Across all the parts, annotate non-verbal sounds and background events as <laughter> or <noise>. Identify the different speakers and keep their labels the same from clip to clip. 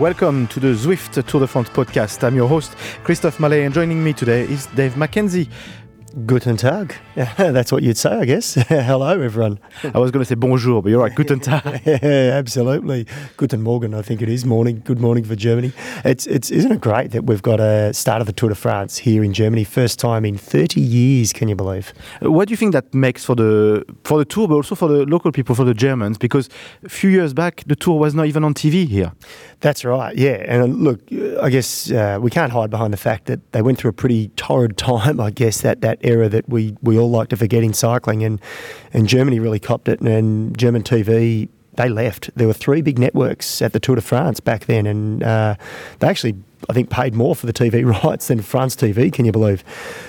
Speaker 1: welcome to the Zwift Tour de France podcast. I'm your host, Christophe Mallet, and joining me today is Dave McKenzie.
Speaker 2: Guten Tag. <laughs> That's what you'd say, I guess. <laughs> Hello, everyone.
Speaker 1: I was going to say bonjour, but you're right. Guten Tag. <laughs>
Speaker 2: yeah, absolutely. Guten Morgen, I think it is. Morning. Good morning for Germany. It's, it's, isn't it great that we've got a start of the Tour de France here in Germany? First time in 30 years, can you believe?
Speaker 1: What do you think that makes for the for the tour, but also for the local people, for the Germans? Because a few years back, the tour was not even on TV here.
Speaker 2: That's right, yeah. And look, I guess uh, we can't hide behind the fact that they went through a pretty torrid time, I guess, that, that era that we, we all like to forget in cycling. And, and Germany really copped it. And, and German TV, they left. There were three big networks at the Tour de France back then. And uh, they actually I think, paid more for the TV <laughs> rights than France TV, can you believe?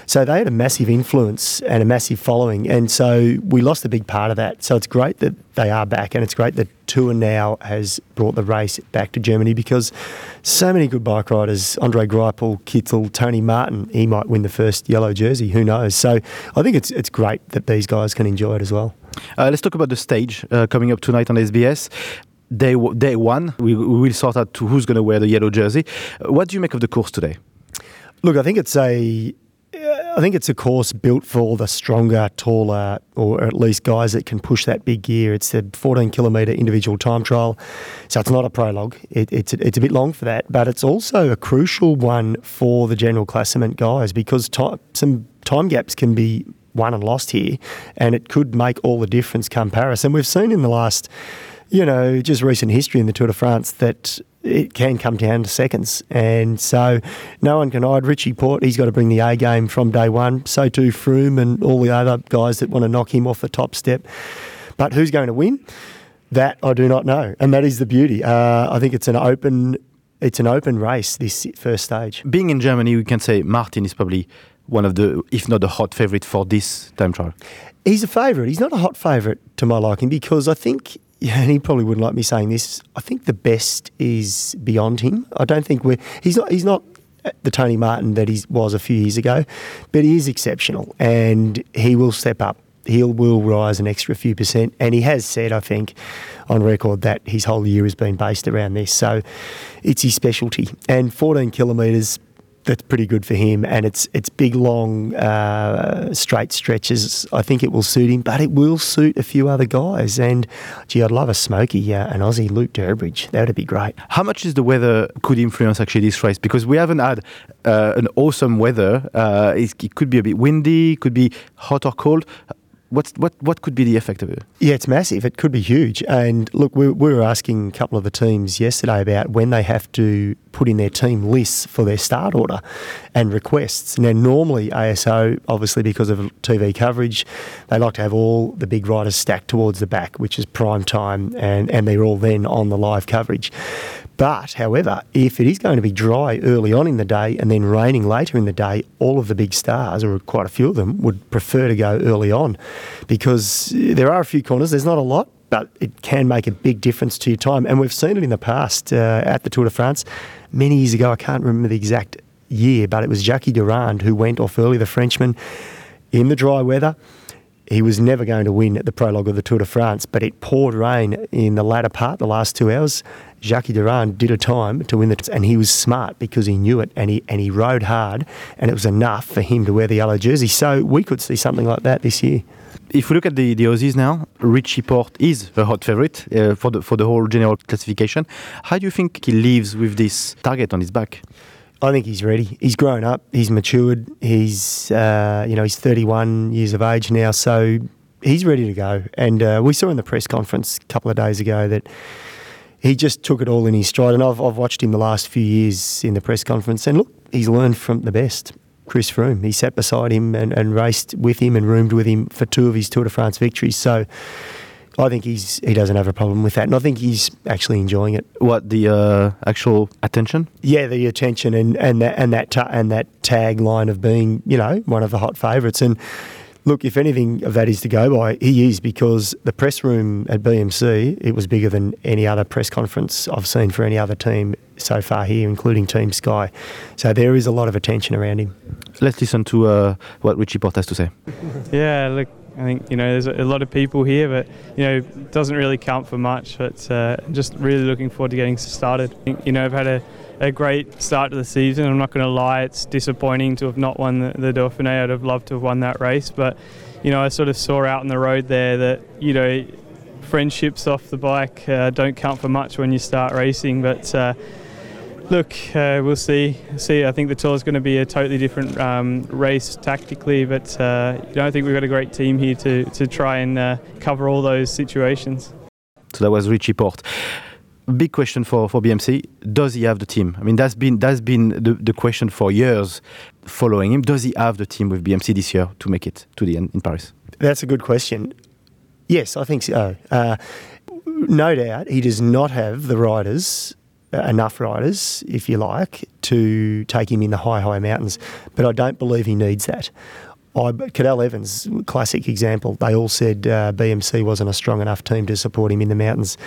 Speaker 2: So they had a massive influence and a massive following. And so we lost a big part of that. So it's great that they are back. And it's great that Tour now has brought the race back to Germany because so many good bike riders, Andre Greipel, Kittel, Tony Martin, he might win the first yellow jersey. Who knows? So I think it's, it's great that these guys can enjoy it as well.
Speaker 1: Uh, let's talk about the stage uh, coming up tonight on SBS day day one. We, we will sort out who's going to wear the yellow jersey. Uh, what do you make of the course today?
Speaker 2: Look, I think it's a uh, I think it's a course built for the stronger, taller, or at least guys that can push that big gear. It's a 14 kilometre individual time trial, so it's not a prologue. It, it's it's a bit long for that, but it's also a crucial one for the general classement guys because time, some time gaps can be won and lost here, and it could make all the difference come Paris. And we've seen in the last you know, just recent history in the Tour de France that it can come down to seconds. And so no one can hide Richie Porte. He's got to bring the A game from day one. So too Froome and all the other guys that want to knock him off the top step. But who's going to win? That I do not know. And that is the beauty. Uh, I think it's an open it's an open race this first stage.
Speaker 1: Being in Germany, we can say Martin is probably one of the, if not the hot favourite for this time trial.
Speaker 2: He's a favourite. He's not a hot favourite to my liking because I think yeah, and he probably wouldn't like me saying this. I think the best is beyond him. I don't think we're he's not he's not the Tony Martin that he was a few years ago, but he is exceptional and he will step up. He will will rise an extra few percent, and he has said, I think, on record that his whole year has been based around this. So it's his specialty. And 14 kilometres that's pretty good for him. And it's it's big, long, uh, straight stretches. I think it will suit him, but it will suit a few other guys. And gee, I'd love a smoky, uh, an Aussie Luke Durbridge. That would be great.
Speaker 1: How much is the weather could influence actually this race? Because we haven't had uh, an awesome weather. Uh, it could be a bit windy, could be hot or cold. What's, what, what could be the effect of it?
Speaker 2: Yeah, it's massive. It could be huge. And look, we, we were asking a couple of the teams yesterday about when they have to put in their team lists for their start order and requests. Now, normally ASO, obviously because of TV coverage, they like to have all the big riders stacked towards the back, which is prime time, and, and they're all then on the live coverage. But, however, if it is going to be dry early on in the day and then raining later in the day, all of the big stars, or quite a few of them, would prefer to go early on because there are a few corners, there's not a lot, but it can make a big difference to your time. And we've seen it in the past uh, at the Tour de France. Many years ago, I can't remember the exact year, but it was Jacky Durand who went off early, the Frenchman, in the dry weather he was never going to win at the prologue of the Tour de France, but it poured rain in the latter part, the last two hours. Jacky Durand did a time to win the, and he was smart because he knew it and he and he rode hard, and it was enough for him to wear the yellow jersey. So we could see something like that this year.
Speaker 1: If we look at the, the Aussies now, Richie Porte is the hot favourite uh, for the for the whole general classification. How do you think he lives with this target on his back?
Speaker 2: I think he's ready. He's grown up. He's matured. He's uh, you know he's 31 years of age now, so he's ready to go. And uh, we saw in the press conference a couple of days ago that he just took it all in his stride. And I've, I've watched him the last few years in the press conference, and look, he's learned from the best. Chris Froome. He sat beside him and, and raced with him and roomed with him for two of his Tour de France victories. So I think he's he doesn't have a problem with that, and I think he's actually enjoying it.
Speaker 1: What the uh, actual attention?
Speaker 2: Yeah, the attention and and that and that ta- and that tagline of being you know one of the hot favourites. And look, if anything of that is to go by, he is because the press room at BMC it was bigger than any other press conference I've seen for any other team so far here, including Team Sky. So there is a lot of attention around him.
Speaker 1: Let's listen to uh, what Richie Porte has to say.
Speaker 3: Yeah, look, I think you know there's a lot of people here, but you know doesn't really count for much. But uh, just really looking forward to getting started. You know I've had a, a great start to the season. I'm not going to lie, it's disappointing to have not won the, the Dauphiné. I'd have loved to have won that race, but you know I sort of saw out on the road there that you know friendships off the bike uh, don't count for much when you start racing, but. Uh, Look, uh, we'll see. See, I think the tour is going to be a totally different um, race tactically, but uh, you know, I think we've got a great team here to, to try and uh, cover all those situations.
Speaker 1: So that was Richie Porte. Big question for, for BMC. Does he have the team? I mean, that's been that's been the, the question for years following him. Does he have the team with BMC this year to make it to the end in Paris?
Speaker 2: That's a good question. Yes, I think so. Uh, no doubt, he does not have the riders enough riders, if you like, to take him in the high, high mountains. But I don't believe he needs that. I, Cadel Evans, classic example. They all said uh, BMC wasn't a strong enough team to support him in the mountains.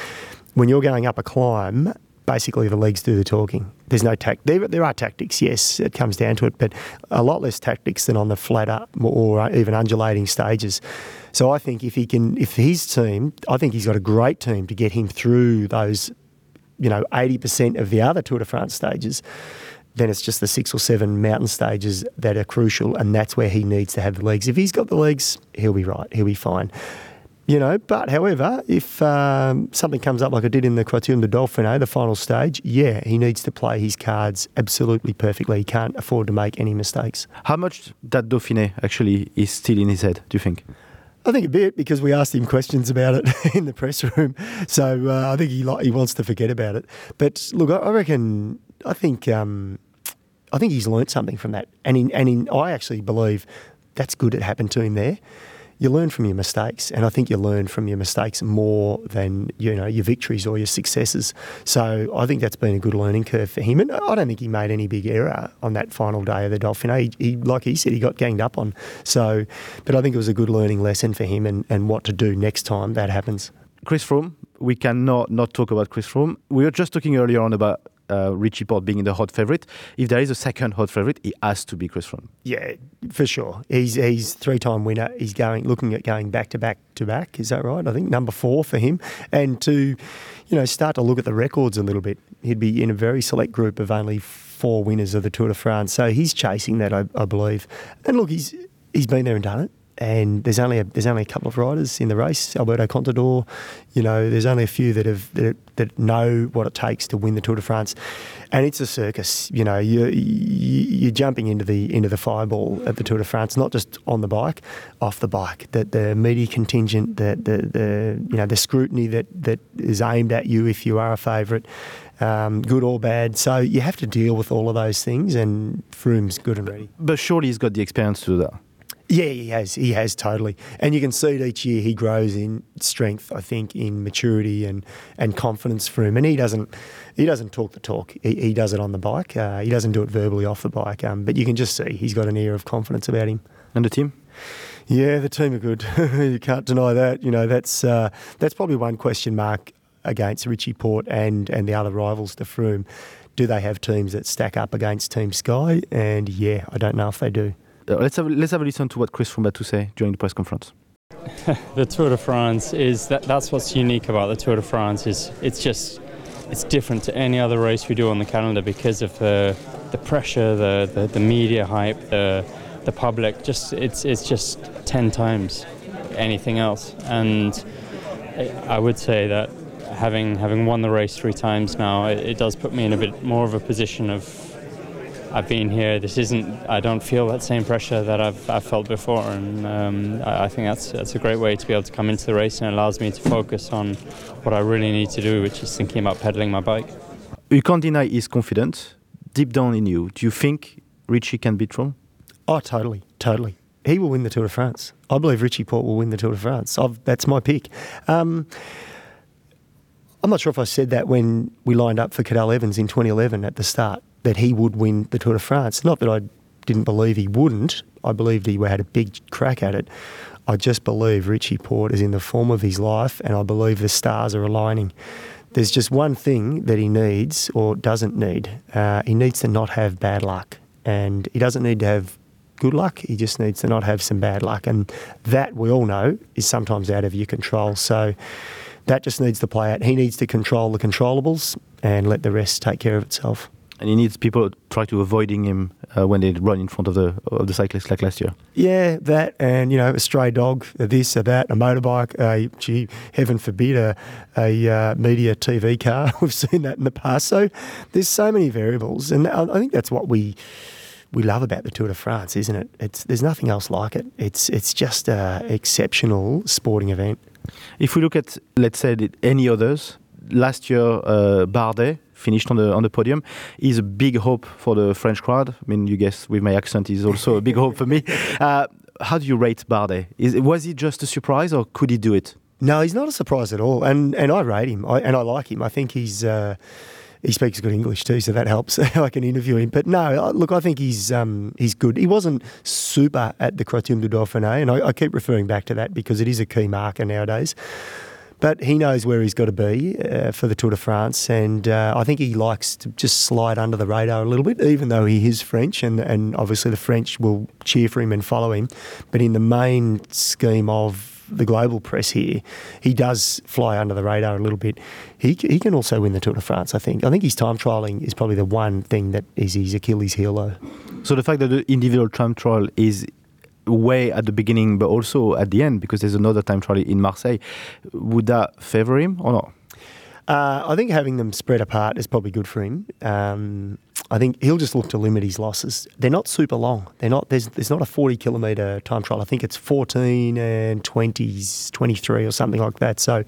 Speaker 2: When you're going up a climb, basically the legs do the talking. There's no tact. There, there are tactics, yes, it comes down to it, but a lot less tactics than on the flatter or even undulating stages. So I think if he can, if his team, I think he's got a great team to get him through those you know, 80% of the other Tour de France stages, then it's just the six or seven mountain stages that are crucial, and that's where he needs to have the legs. If he's got the legs, he'll be right, he'll be fine. You know, but however, if um, something comes up like I did in the Criterium de Dauphiné, the final stage, yeah, he needs to play his cards absolutely perfectly. He can't afford to make any mistakes.
Speaker 1: How much that Dauphiné actually is still in his head, do you think?
Speaker 2: I think a bit because we asked him questions about it <laughs> in the press room, so uh, I think he he wants to forget about it. But look, I, reckon I think um, I think he's learnt something from that, and in, and in, I actually believe that's good. It happened to him there you learn from your mistakes, and I think you learn from your mistakes more than you know your victories or your successes. So I think that's been a good learning curve for him, and I don't think he made any big error on that final day of the Dauphiné. He, he like he said, he got ganged up on. So, but I think it was a good learning lesson for him, and, and what to do next time that happens.
Speaker 1: Chris Froome, we cannot not talk about Chris Froome. We were just talking earlier on about uh, Richie Porte being the hot favorite. If there is a second hot favorite, he has to be Chris Froome.
Speaker 2: Yeah, for sure. He's he's three time winner. He's going looking at going back to back to back. Is that right? I think number four for him, and to you know start to look at the records a little bit. He'd be in a very select group of only four winners of the Tour de France. So he's chasing that, I, I believe. And look, he's he's been there and done it and there's only a, there's only a couple of riders in the race. Alberto Contador, you know, there's only a few that have that, that know what it takes to win the Tour de France, and it's a circus. You know, you, you are jumping into the into the fireball at the Tour de France, not just on the bike, off the bike. That the media contingent, the, the the you know the scrutiny that that is aimed at you if you are a favourite. Um, good or bad. So you have to deal with all of those things, and Froome's good and ready.
Speaker 1: But surely he's got the experience to do that.
Speaker 2: Yeah, he has. He has totally, and you can see it each year. He grows in strength, I think, in maturity and, and confidence for him. And he doesn't he doesn't talk the talk. He, he does it on the bike. Uh, he doesn't do it verbally off the bike. Um, but you can just see he's got an air of confidence about him.
Speaker 1: And the team.
Speaker 2: Yeah, the team are good. <laughs> you can't deny that. You know, that's uh, that's probably one question mark against Richie Porte and and the other rivals to Froome. Do they have teams that stack up against Team Sky? And yeah, I don't know if they do.
Speaker 1: Uh, let's have let's have a listen to what Chris to say during the press conference. <laughs>
Speaker 4: the Tour de France is that that's what's unique about the Tour de France is it's just it's different to any other race we do on the calendar because of the the pressure, the the, the media hype, the the public. Just it's it's just ten times anything else, and I would say that having having won the race three times now, it, it does put me in a bit more of a position of I've been here. This isn't. I don't feel that same pressure that I've, I've felt before, and um, I, I, think that's that's a great way to be able to come into the race and it allows me to focus on what I really need to do, which is thinking about pedaling my bike.
Speaker 1: You can't deny he's confident. Deep down in you, do you think Richie can beat Froome?
Speaker 2: Oh, totally, totally. He will win the Tour de France. I believe Richie Porte will win the Tour de France. I've, that's my pick. Um, I'm not sure if I said that when we lined up for Cadel Evans in 2011 at the start that he would win the Tour de France. Not that I didn't believe he wouldn't. I believed he had a big crack at it. I just believe Richie Porte is in the form of his life, and I believe the stars are aligning. There's just one thing that he needs or doesn't need. Uh, he needs to not have bad luck, and he doesn't need to have good luck. He just needs to not have some bad luck, and that we all know is sometimes out of your control. So that just needs to play out. He needs to control the controllables and let the rest take care of itself.
Speaker 1: And he needs people to try to avoiding him uh, when they run in front of the of the cyclists like last year.
Speaker 2: Yeah, that and you know a stray dog, this, that, a motorbike, a gee, heaven forbid, a, a uh, media TV car. <laughs> We've seen that in the past. So there's so many variables, and I I think that's what we we love about the Tour de France, isn't it? It's there's nothing else like it. It's it's just a exceptional sporting event.
Speaker 1: If we look at, let's say, any others, last year uh, Bardet finished on the on the podium. is a big hope for the French crowd. I mean, you guess with my accent, is also a big hope for me. Uh, how do you rate Bardet? Is, was he just a surprise, or could he do it?
Speaker 2: No, he's not a surprise at all, and and I rate him, I, and I like him. I think he's uh, he speaks good English too, so that helps. <laughs> I can interview him. But no, look, I think he's um, he's good. He wasn't super at the Criterium du Dauphiné, and I, I keep referring back to that because it is a key marker nowadays. But he knows where he's got to be uh, for the Tour de France, and uh, I think he likes to just slide under the radar a little bit, even though he is French, and, and obviously the French will cheer for him and follow him. But in the main scheme of the global press here, he does fly under the radar a little bit. He, he can also win the Tour de France, I think. I think his time trialling is probably the one thing that is his Achilles heel, though.
Speaker 1: So the fact that the individual time trial is way at the beginning, but also at the end, because there's another time trial in Marseille, would that favour him or not?
Speaker 2: Uh, I think having them spread apart is probably good for him. Um, I think he'll just look to limit his losses. They're not super long. They're not. There's there's not a 40 kilometre time trial. I think it's 14 and 20s, 23 or something like that. So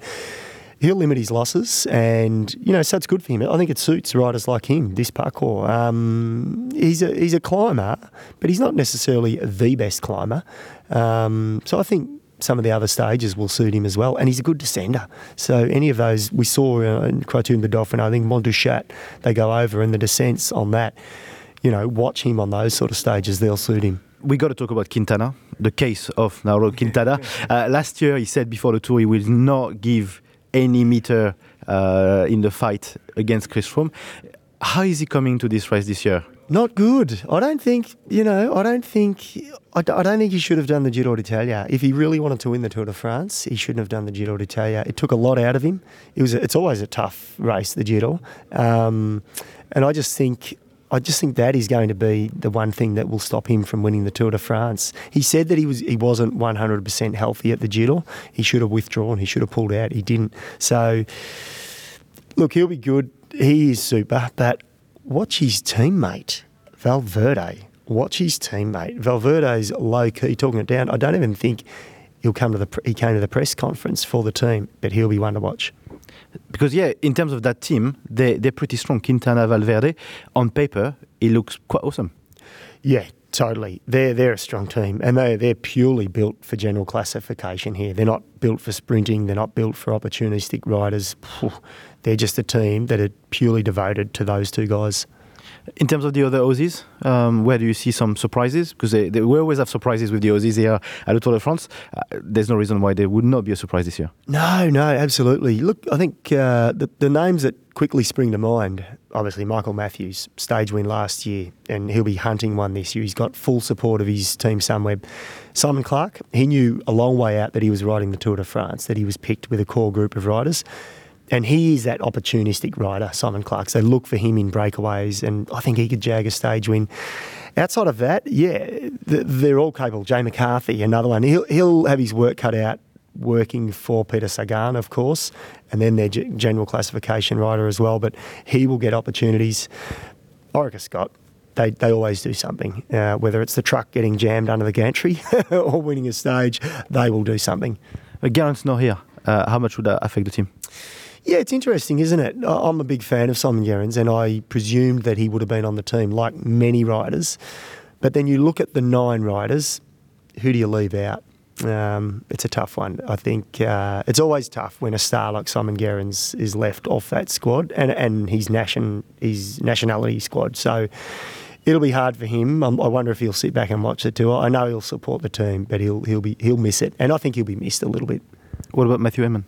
Speaker 2: he'll limit his losses, and you know, so it's good for him. I think it suits riders like him. This parcours. Um, he's a he's a climber, but he's not necessarily the best climber. Um, so I think some of the other stages will suit him as well, and he's a good descender. So any of those we saw uh, in Criterium the Dauphiné, I think Mont du Chat, they go over, and the descents on that, you know, watch him on those sort of stages. They'll suit him.
Speaker 1: we got to talk about Quintana, the case of Nairo Quintana. <laughs> Uh, last year, he said before the tour he will not give any meter uh, in the fight against Chris Froome. How is he coming to this race this year?
Speaker 2: Not good. I don't think. You know. I don't think. I don't think he should have done the Giro d'Italia. If he really wanted to win the Tour de France, he shouldn't have done the Giro d'Italia. It took a lot out of him. It was. A, it's always a tough race, the Giro, um, and I just think. I just think that is going to be the one thing that will stop him from winning the Tour de France. He said that he was he wasn't 100% healthy at the Giro. He should have withdrawn. He should have pulled out. He didn't. So look, he'll be good. He is super, but watch his teammate, Valverde. Watch his teammate. Valverde's low key talking it down. I don't even think he'll come to the he came to the press conference for the team, but he'll be one to watch.
Speaker 1: Because yeah, in terms of that team, they they're pretty strong. Quintana, Valverde, on paper, it looks quite awesome.
Speaker 2: Yeah, totally. They're they're a strong team, and they they're purely built for general classification here. They're not built for sprinting. They're not built for opportunistic riders. They're just a team that are purely devoted to those two guys.
Speaker 1: In terms of the other Aussies, um, where do you see some surprises? Because they, they, we always have surprises with the Aussies here at the Tour de France. Uh, there's no reason why there would not be a surprise this year.
Speaker 2: No, no, absolutely. Look, I think uh, the, the names that quickly spring to mind, obviously Michael Matthews, stage win last year, and he'll be hunting one this year. He's got full support of his team Sunweb. Simon Clarke, he knew a long way out that he was riding the Tour de France, that he was picked with a core group of riders. And he is that opportunistic rider, Simon Clarke. So look for him in breakaways, and I think he could jag a stage win. Outside of that, yeah, they're all capable. Jay McCarthy, another one. He'll, he'll have his work cut out working for Peter Sagan, of course, and then their general classification rider as well. But he will get opportunities. Orica Scott, they, they always do something. Uh, whether it's the truck getting jammed under the gantry <laughs> or winning a stage, they will do something.
Speaker 1: But Gerrans's not here. Uh, how much would that affect the team?
Speaker 2: Yeah, it's interesting, isn't it? I'm a big fan of Simon Gerrans, and I presumed that he would have been on the team, like many riders. But then you look at the nine riders, who do you leave out? Um, it's a tough one. I think uh, it's always tough when a star like Simon Gerrans is left off that squad and, and his, nation, his nationality squad. So it'll be hard for him. Um, I wonder if he'll sit back and watch it too. I know he'll support the team, but he'll he'll be he'll miss it, and I think he'll be missed a little bit.
Speaker 1: What about Mathew Hayman?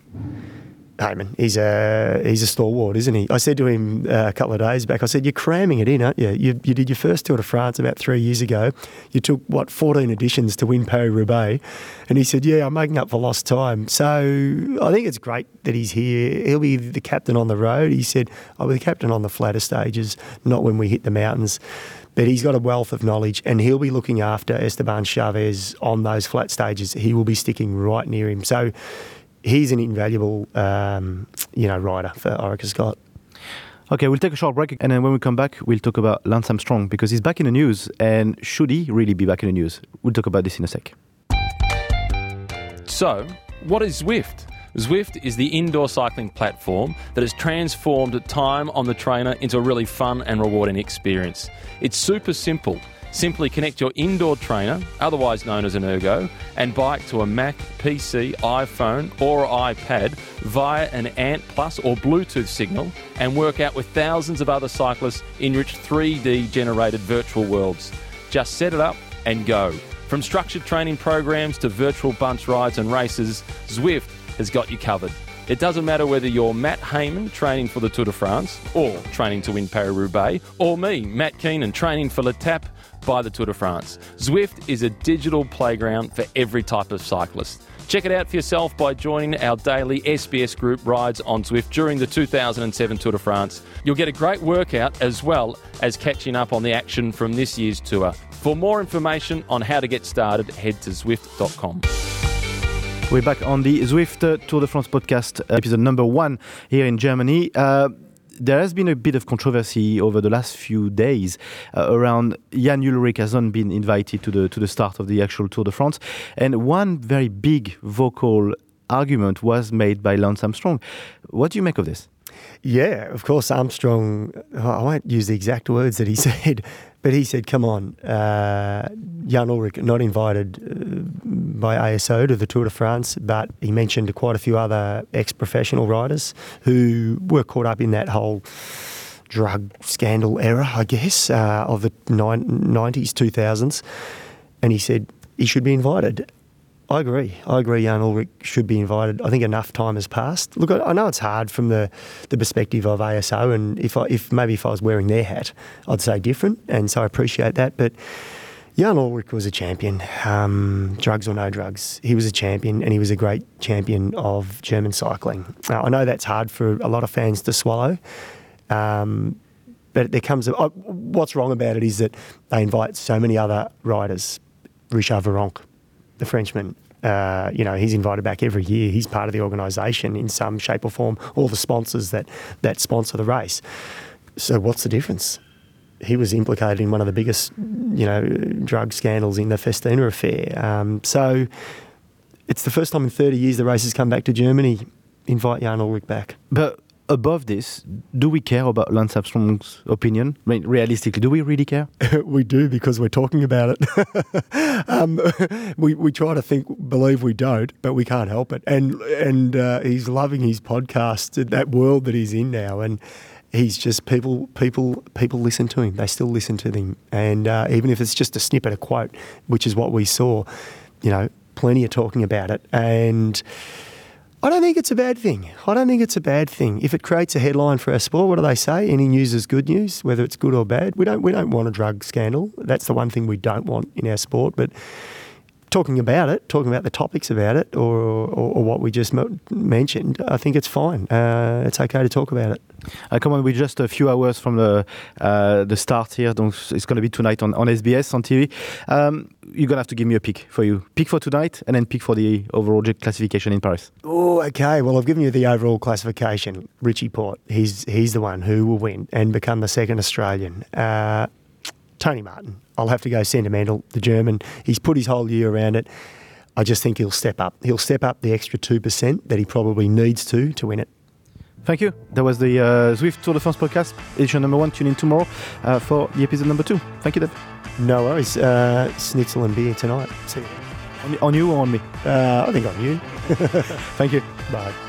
Speaker 2: Hayman. He's a he's a stalwart, isn't he? I said to him uh, a couple of days back. I said, "You're cramming it in, aren't you? You, you did your first Tour de France about three years ago. You took what 14 editions to win Paris Roubaix." And he said, "Yeah, I'm making up for lost time." So I think it's great that he's here. He'll be the captain on the road. He said, "I'll be the captain on the flatter stages, not when we hit the mountains." But he's got a wealth of knowledge, and he'll be looking after Esteban Chavez on those flat stages. He will be sticking right near him. So he's an invaluable, um, you know, rider for Orica Scott.
Speaker 1: Okay, we'll take a short break, and then when we come back, we'll talk about Lance Armstrong because he's back in the news, and should he really be back in the news? We'll talk about this in a sec.
Speaker 5: So, what is Zwift? Zwift is the indoor cycling platform that has transformed time on the trainer into a really fun and rewarding experience. It's super simple. Simply connect your indoor trainer, otherwise known as an ergo, and bike to a Mac, PC, iPhone, or iPad via an ANT Plus or Bluetooth signal and work out with thousands of other cyclists in rich 3D generated virtual worlds. Just set it up and go. From structured training programs to virtual bunch rides and races, Zwift has got you covered. It doesn't matter whether you're Matt Hayman training for the Tour de France or training to win Paris Roubaix, or me, Matt Keenan, training for L'Etape by the Tour de France. Zwift is a digital playground for every type of cyclist. Check it out for yourself by joining our daily SBS group rides on Zwift during the 2007 Tour de France. You'll get a great workout as well as catching up on the action from this year's tour. For more information on how to get started, head to Zwift.com.
Speaker 1: We're back on the Zwift uh, Tour de France podcast, uh, episode number one here in Germany. Uh, there has been a bit of controversy over the last few days uh, around Jan Ullrich has not been invited to the to the start of the actual Tour de France, and one very big vocal argument was made by Lance Armstrong. What do you make of this?
Speaker 2: Yeah, of course, Armstrong, I won't use the exact words that he <laughs> said, but he said, come on, uh, Jan Ullrich not invited uh, by ASO to the Tour de France, but he mentioned quite a few other ex-professional riders who were caught up in that whole drug scandal era, I guess, uh, of the 90s, 2000s. And he said he should be invited. I agree. I agree. Jan Ullrich should be invited. I think enough time has passed. Look, I know it's hard from the, the perspective of ASO, and if I, if maybe if I was wearing their hat, I'd say different, and so I appreciate that. But Jan Ullrich was a champion, um, drugs or no drugs. He was a champion, and he was a great champion of German cycling. Now, I know that's hard for a lot of fans to swallow. Um, but there comes a, uh, what's wrong about it is that they invite so many other riders. Richard Virenque, the Frenchman. Uh, you know, he's invited back every year. He's part of the organisation in some shape or form. All the sponsors that that sponsor the race. So what's the difference? He was implicated in one of the biggest, you know, drug scandals in the Festina affair. Um, so it's the first time in 30 years the race has come back to Germany. Invite Jan Ullrich back.
Speaker 1: But above this, do we care about Lance Armstrong's opinion? I mean, realistically, do we really care? <laughs>
Speaker 2: we do because we're talking about it. <laughs> um, we we try to think, believe we don't, but we can't help it. And and uh, he's loving his podcast, that world that he's in now, and. He's just people, people, people listen to him. They still listen to him, and uh, even if it's just a snippet, a quote, which is what we saw, you know, plenty of talking about it, and I don't think it's a bad thing. I don't think it's a bad thing. If it creates a headline for our sport, what do they say? Any news is good news, whether it's good or bad. We don't we don't want a drug scandal. That's the one thing we don't want in our sport. But talking about it, talking about the topics about it, or, or, or what we just mentioned, I think it's fine. Uh, it's okay to talk about it.
Speaker 1: Uh, come on, we're just a few hours from the uh, the start here. Donc it's going to be tonight on, on SBS on TV. Um, you're going to have to give me a pick for you. Pick for tonight, and then pick for the overall classification in Paris.
Speaker 2: Oh, okay. Well, I've given you the overall classification. Richie Porte, he's he's the one who will win and become the second Australian. Uh, Tony Martin. I'll have to go sentimental. The German, he's put his whole year around it. I just think he'll step up. He'll step up the extra 2% that he probably needs to to win it.
Speaker 1: Thank you. That was the uh, Zwift Tour de France podcast, edition number one. Tune in tomorrow uh, for the episode number two. Thank you, Dave.
Speaker 2: No worries. Uh, schnitzel and beer tonight. See you.
Speaker 1: On, on you or on me?
Speaker 2: Uh, I think on you. <laughs>
Speaker 1: Thank you.
Speaker 2: Bye.